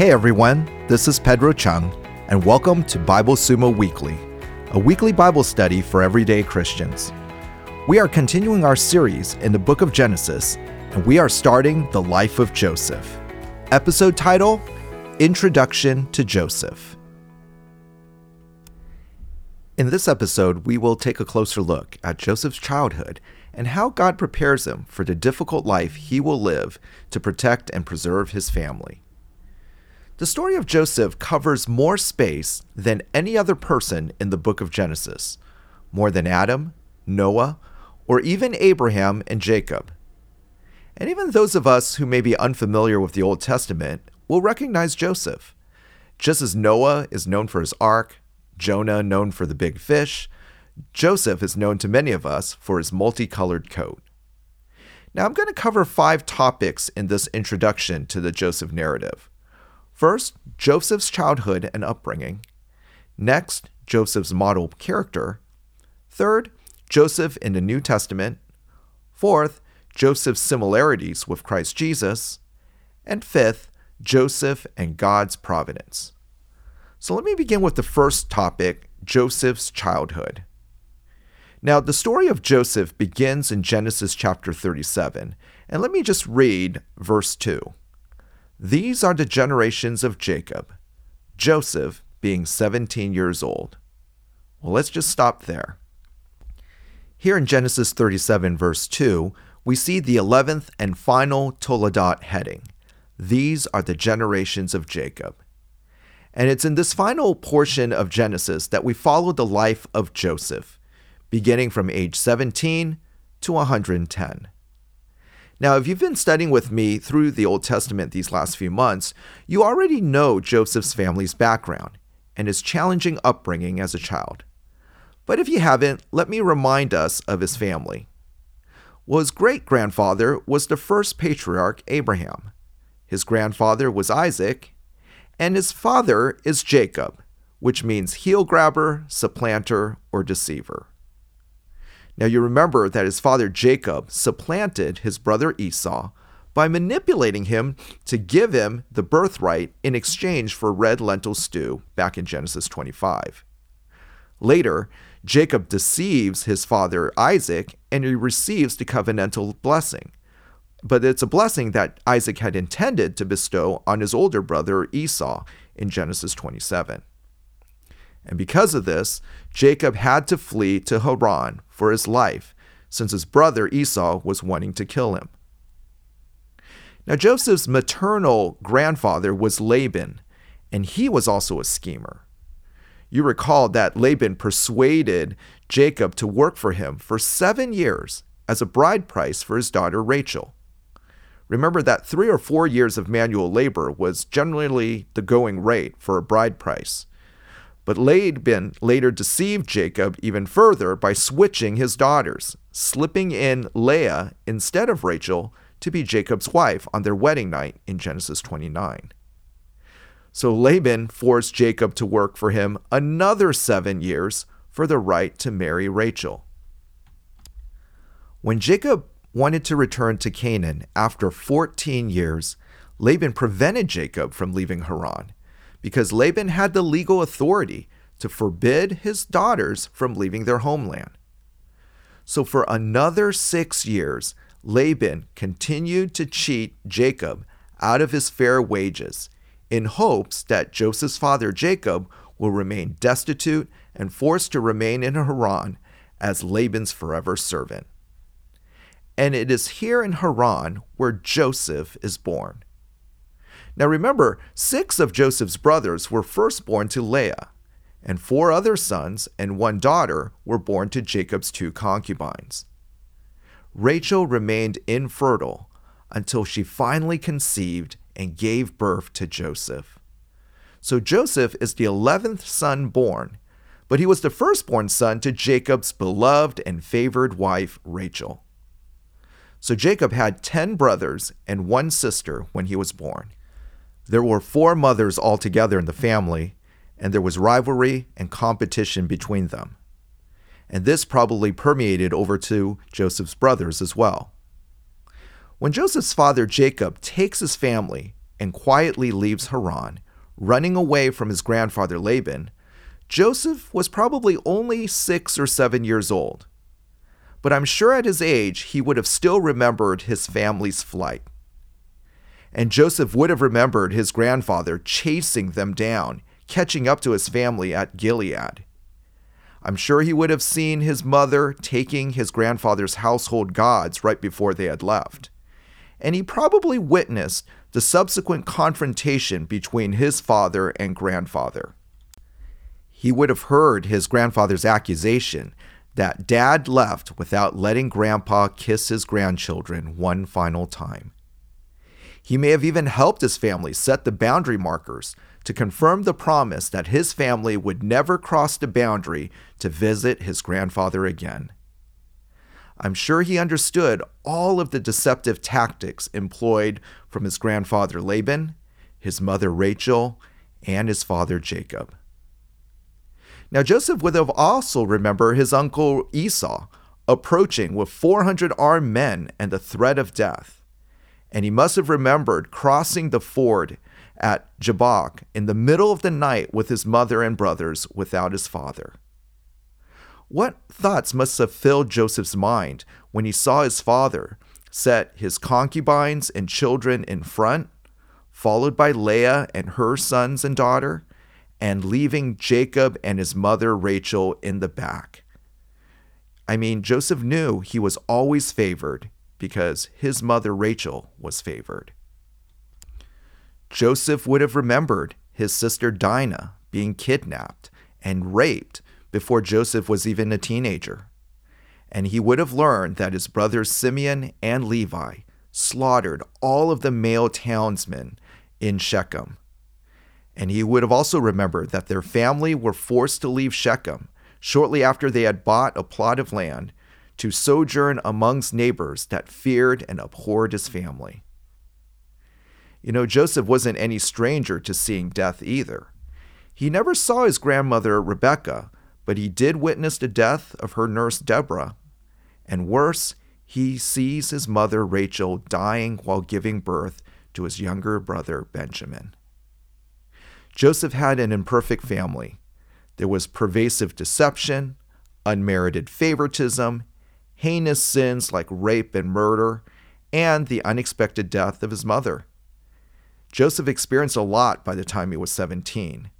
Hey everyone, this is Pedro Chung, and welcome to Bible Sumo Weekly, a weekly Bible study for everyday Christians. We are continuing our series in the book of Genesis, and we are starting the life of Joseph. Episode title Introduction to Joseph. In this episode, we will take a closer look at Joseph's childhood and how God prepares him for the difficult life he will live to protect and preserve his family. The story of Joseph covers more space than any other person in the book of Genesis, more than Adam, Noah, or even Abraham and Jacob. And even those of us who may be unfamiliar with the Old Testament will recognize Joseph. Just as Noah is known for his ark, Jonah known for the big fish, Joseph is known to many of us for his multicolored coat. Now, I'm going to cover five topics in this introduction to the Joseph narrative. First, Joseph's childhood and upbringing. Next, Joseph's model character. Third, Joseph in the New Testament. Fourth, Joseph's similarities with Christ Jesus. And fifth, Joseph and God's providence. So let me begin with the first topic Joseph's childhood. Now, the story of Joseph begins in Genesis chapter 37, and let me just read verse 2. These are the generations of Jacob, Joseph being 17 years old. Well, let's just stop there. Here in Genesis 37, verse 2, we see the 11th and final Toledot heading. These are the generations of Jacob. And it's in this final portion of Genesis that we follow the life of Joseph, beginning from age 17 to 110. Now, if you've been studying with me through the Old Testament these last few months, you already know Joseph's family's background and his challenging upbringing as a child. But if you haven't, let me remind us of his family. Well, his great grandfather was the first patriarch, Abraham. His grandfather was Isaac, and his father is Jacob, which means heel grabber, supplanter, or deceiver. Now you remember that his father Jacob supplanted his brother Esau by manipulating him to give him the birthright in exchange for red lentil stew back in Genesis 25. Later, Jacob deceives his father Isaac and he receives the covenantal blessing. But it's a blessing that Isaac had intended to bestow on his older brother Esau in Genesis 27. And because of this, Jacob had to flee to Haran for his life, since his brother Esau was wanting to kill him. Now, Joseph's maternal grandfather was Laban, and he was also a schemer. You recall that Laban persuaded Jacob to work for him for seven years as a bride price for his daughter Rachel. Remember that three or four years of manual labor was generally the going rate for a bride price. But Laban later deceived Jacob even further by switching his daughters, slipping in Leah instead of Rachel to be Jacob's wife on their wedding night in Genesis 29. So Laban forced Jacob to work for him another seven years for the right to marry Rachel. When Jacob wanted to return to Canaan after 14 years, Laban prevented Jacob from leaving Haran because Laban had the legal authority to forbid his daughters from leaving their homeland. So for another six years, Laban continued to cheat Jacob out of his fair wages in hopes that Joseph's father Jacob will remain destitute and forced to remain in Haran as Laban's forever servant. And it is here in Haran where Joseph is born. Now remember, six of Joseph's brothers were first born to Leah, and four other sons and one daughter were born to Jacob's two concubines. Rachel remained infertile until she finally conceived and gave birth to Joseph. So Joseph is the 11th son born, but he was the firstborn son to Jacob's beloved and favored wife, Rachel. So Jacob had 10 brothers and one sister when he was born. There were four mothers altogether in the family, and there was rivalry and competition between them. And this probably permeated over to Joseph's brothers as well. When Joseph's father Jacob takes his family and quietly leaves Haran, running away from his grandfather Laban, Joseph was probably only six or seven years old. But I'm sure at his age he would have still remembered his family's flight. And Joseph would have remembered his grandfather chasing them down, catching up to his family at Gilead. I'm sure he would have seen his mother taking his grandfather's household gods right before they had left. And he probably witnessed the subsequent confrontation between his father and grandfather. He would have heard his grandfather's accusation that dad left without letting grandpa kiss his grandchildren one final time. He may have even helped his family set the boundary markers to confirm the promise that his family would never cross the boundary to visit his grandfather again. I'm sure he understood all of the deceptive tactics employed from his grandfather Laban, his mother Rachel, and his father Jacob. Now, Joseph would have also remembered his uncle Esau approaching with 400 armed men and the threat of death. And he must have remembered crossing the ford at Jabbok in the middle of the night with his mother and brothers without his father. What thoughts must have filled Joseph's mind when he saw his father set his concubines and children in front, followed by Leah and her sons and daughter, and leaving Jacob and his mother Rachel in the back? I mean, Joseph knew he was always favored because his mother Rachel was favored. Joseph would have remembered his sister Dinah being kidnapped and raped before Joseph was even a teenager. And he would have learned that his brothers Simeon and Levi slaughtered all of the male townsmen in Shechem. And he would have also remembered that their family were forced to leave Shechem shortly after they had bought a plot of land to sojourn amongst neighbors that feared and abhorred his family. You know, Joseph wasn't any stranger to seeing death either. He never saw his grandmother, Rebecca, but he did witness the death of her nurse, Deborah. And worse, he sees his mother, Rachel, dying while giving birth to his younger brother, Benjamin. Joseph had an imperfect family. There was pervasive deception, unmerited favoritism, heinous sins like rape and murder, and the unexpected death of his mother. Joseph experienced a lot by the time he was 17.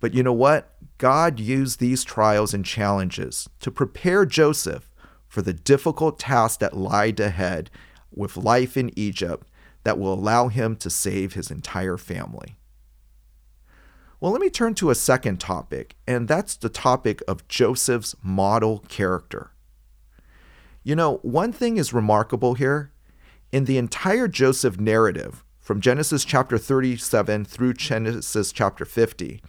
But you know what? God used these trials and challenges to prepare Joseph for the difficult task that lied ahead with life in Egypt that will allow him to save his entire family. Well, let me turn to a second topic, and that's the topic of Joseph's model character. You know, one thing is remarkable here. In the entire Joseph narrative, from Genesis chapter 37 through Genesis chapter 50,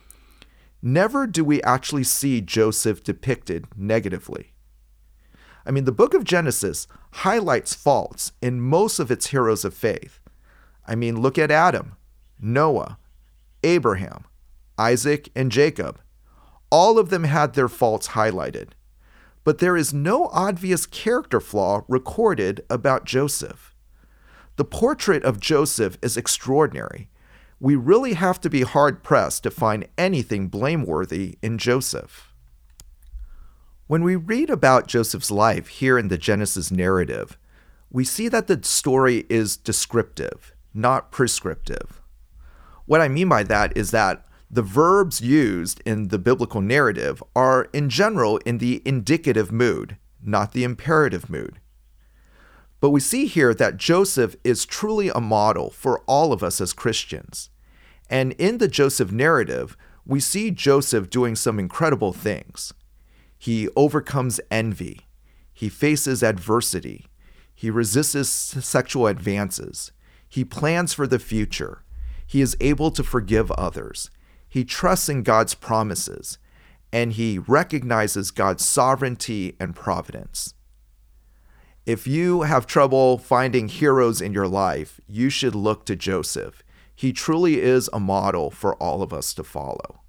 never do we actually see Joseph depicted negatively. I mean, the book of Genesis highlights faults in most of its heroes of faith. I mean, look at Adam, Noah, Abraham, Isaac, and Jacob. All of them had their faults highlighted. But there is no obvious character flaw recorded about Joseph. The portrait of Joseph is extraordinary. We really have to be hard pressed to find anything blameworthy in Joseph. When we read about Joseph's life here in the Genesis narrative, we see that the story is descriptive, not prescriptive. What I mean by that is that the verbs used in the biblical narrative are, in general, in the indicative mood, not the imperative mood. But we see here that Joseph is truly a model for all of us as Christians. And in the Joseph narrative, we see Joseph doing some incredible things. He overcomes envy, he faces adversity, he resists sexual advances, he plans for the future, he is able to forgive others, he trusts in God's promises, and he recognizes God's sovereignty and providence. If you have trouble finding heroes in your life, you should look to Joseph. He truly is a model for all of us to follow.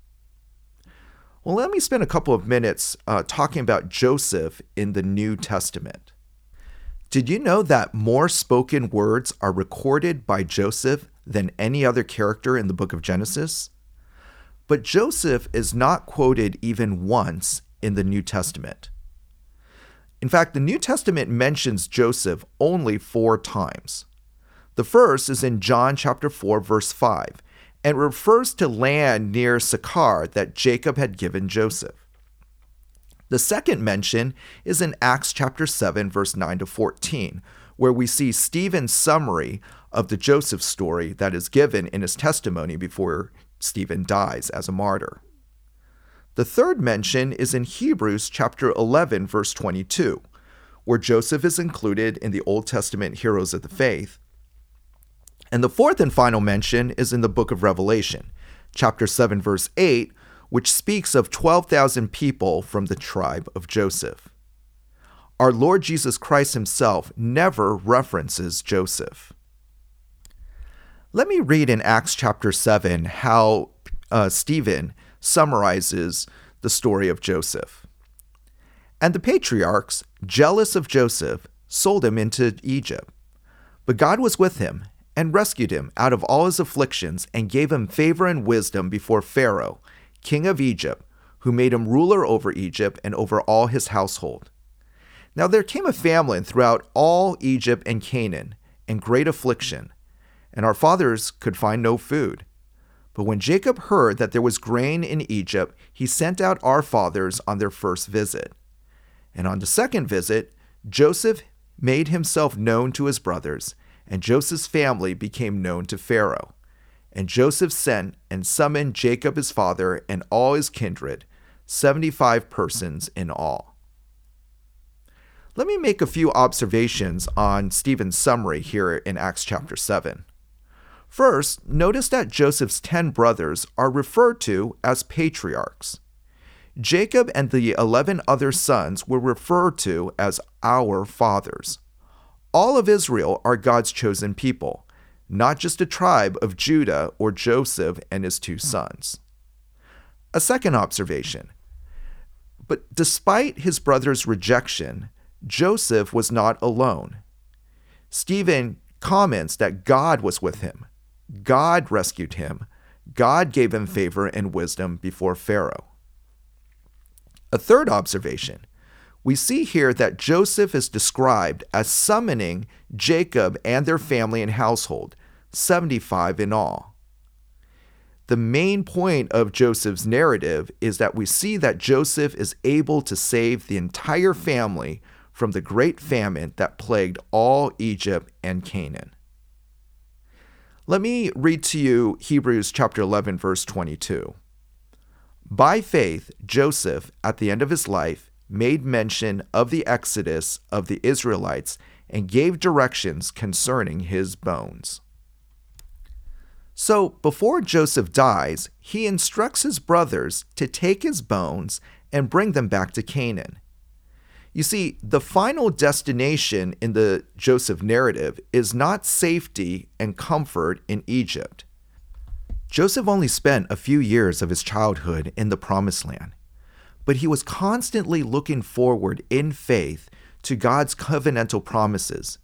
Well, let me spend a couple of minutes uh, talking about Joseph in the New Testament. Did you know that more spoken words are recorded by Joseph than any other character in the book of Genesis? But Joseph is not quoted even once in the New Testament. In fact, the New Testament mentions Joseph only four times. The first is in John chapter 4 verse 5 and refers to land near Sychar that Jacob had given Joseph. The second mention is in Acts chapter 7 verse 9 to 14, where we see Stephen's summary of the Joseph story that is given in his testimony before Stephen dies as a martyr. The third mention is in Hebrews chapter 11 verse 22, where Joseph is included in the Old Testament heroes of the faith. And the fourth and final mention is in the book of Revelation, chapter 7 verse 8, which speaks of 12,000 people from the tribe of Joseph. Our Lord Jesus Christ himself never references Joseph. Let me read in Acts chapter 7 how uh, Stephen summarizes the story of Joseph. And the patriarchs, jealous of Joseph, sold him into Egypt. But God was with him and rescued him out of all his afflictions and gave him favor and wisdom before Pharaoh, king of Egypt, who made him ruler over Egypt and over all his household. Now there came a famine throughout all Egypt and Canaan, and great affliction and our fathers could find no food. But when Jacob heard that there was grain in Egypt, he sent out our fathers on their first visit. And on the second visit, Joseph made himself known to his brothers, and Joseph's family became known to Pharaoh. And Joseph sent and summoned Jacob his father and all his kindred, 75 persons in all. Let me make a few observations on Stephen's summary here in Acts chapter 7. First, notice that Joseph's ten brothers are referred to as patriarchs. Jacob and the 11 other sons were referred to as our fathers. All of Israel are God's chosen people, not just a tribe of Judah or Joseph and his two sons. A second observation. But despite his brother's rejection, Joseph was not alone. Stephen comments that God was with him. God rescued him. God gave him favor and wisdom before Pharaoh. A third observation we see here that Joseph is described as summoning Jacob and their family and household, 75 in all. The main point of Joseph's narrative is that we see that Joseph is able to save the entire family from the great famine that plagued all Egypt and Canaan. Let me read to you Hebrews chapter 11 verse 22. By faith Joseph at the end of his life made mention of the exodus of the Israelites and gave directions concerning his bones. So, before Joseph dies, he instructs his brothers to take his bones and bring them back to Canaan. You see, the final destination in the Joseph narrative is not safety and comfort in Egypt. Joseph only spent a few years of his childhood in the Promised Land, but he was constantly looking forward in faith to God's covenantal promises,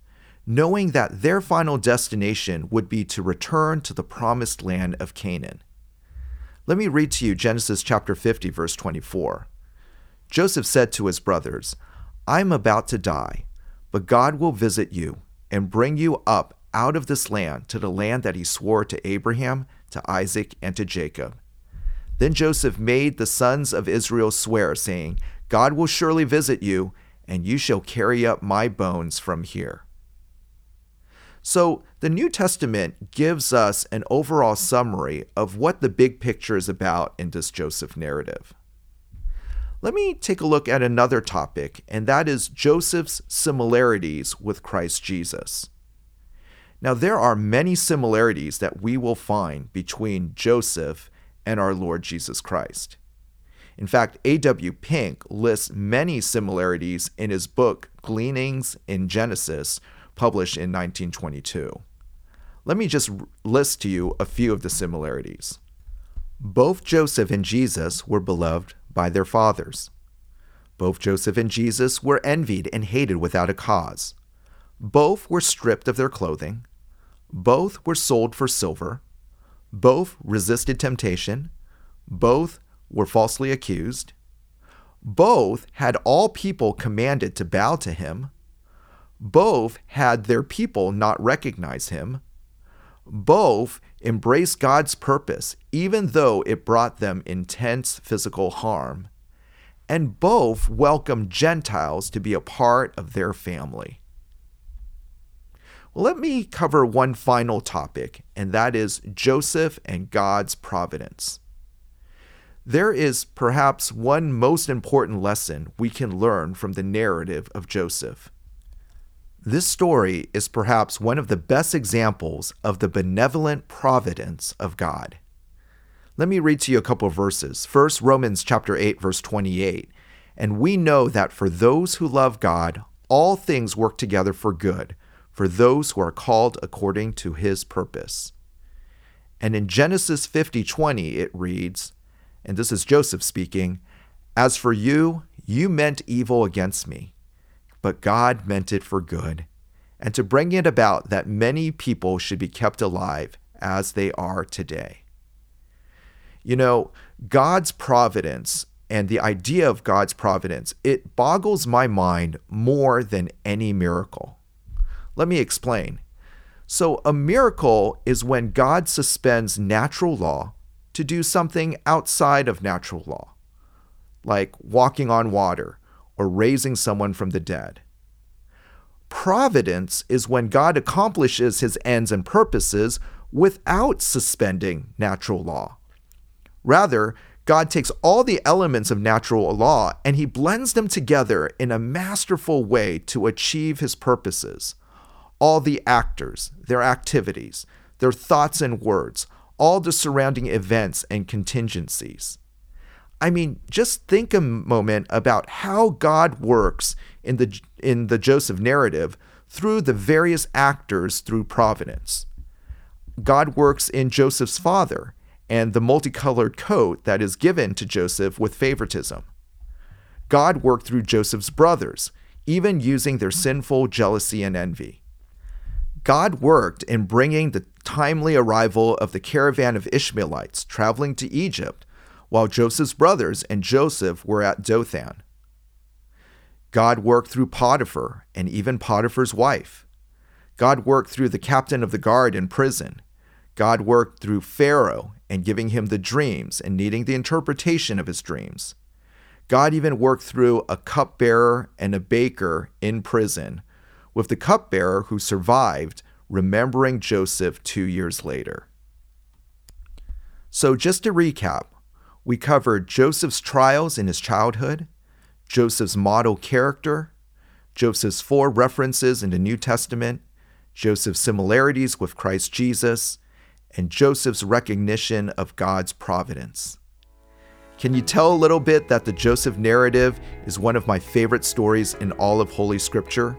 knowing that their final destination would be to return to the promised land of Canaan. Let me read to you Genesis chapter 50 verse 24. Joseph said to his brothers, I'm about to die, but God will visit you and bring you up out of this land to the land that he swore to Abraham, to Isaac, and to Jacob. Then Joseph made the sons of Israel swear, saying, God will surely visit you, and you shall carry up my bones from here. So, the New Testament gives us an overall summary of what the big picture is about in this Joseph narrative let me take a look at another topic, and that is Joseph's similarities with Christ Jesus. Now, there are many similarities that we will find between Joseph and our Lord Jesus Christ. In fact, A.W. Pink lists many similarities in his book Gleanings in Genesis, published in 1922. Let me just list to you a few of the similarities. Both Joseph and Jesus were beloved by their fathers. Both Joseph and Jesus were envied and hated without a cause. Both were stripped of their clothing. Both were sold for silver. Both resisted temptation. Both were falsely accused. Both had all people commanded to bow to him. Both had their people not recognize him. Both embraced God's purpose, even though it brought them intense physical harm. And both welcomed Gentiles to be a part of their family. Well, let me cover one final topic, and that is Joseph and God's providence. There is perhaps one most important lesson we can learn from the narrative of Joseph. This story is perhaps one of the best examples of the benevolent providence of God. Let me read to you a couple of verses. First, Romans chapter 8 verse 28. And we know that for those who love God, all things work together for good, for those who are called according to his purpose. And in Genesis 50:20 it reads, and this is Joseph speaking, As for you, you meant evil against me but God meant it for good, and to bring it about that many people should be kept alive as they are today. You know, God's providence and the idea of God's providence, it boggles my mind more than any miracle. Let me explain. So, a miracle is when God suspends natural law to do something outside of natural law, like walking on water or raising someone from the dead. Providence is when God accomplishes his ends and purposes without suspending natural law. Rather, God takes all the elements of natural law and he blends them together in a masterful way to achieve his purposes. All the actors, their activities, their thoughts and words, all the surrounding events and contingencies. I mean, just think a moment about how God works in the in the Joseph narrative through the various actors through providence. God works in Joseph's father and the multicolored coat that is given to Joseph with favoritism. God worked through Joseph's brothers, even using their sinful jealousy and envy. God worked in bringing the timely arrival of the caravan of Ishmaelites traveling to Egypt while Joseph's brothers and Joseph were at Dothan. God worked through Potiphar and even Potiphar's wife. God worked through the captain of the guard in prison. God worked through Pharaoh and giving him the dreams and needing the interpretation of his dreams. God even worked through a cupbearer and a baker in prison, with the cupbearer who survived remembering Joseph two years later. So, just to recap, we covered Joseph's trials in his childhood, Joseph's model character, Joseph's four references in the New Testament, Joseph's similarities with Christ Jesus, and Joseph's recognition of God's providence. Can you tell a little bit that the Joseph narrative is one of my favorite stories in all of Holy Scripture?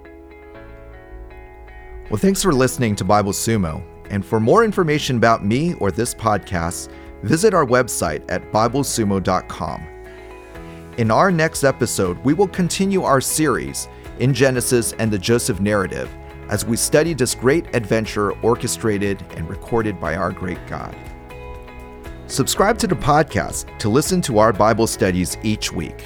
Well, thanks for listening to Bible Sumo. And for more information about me or this podcast, visit our website at BibleSumo.com. In our next episode, we will continue our series in Genesis and the Joseph narrative as we study this great adventure orchestrated and recorded by our great God. Subscribe to the podcast to listen to our Bible studies each week.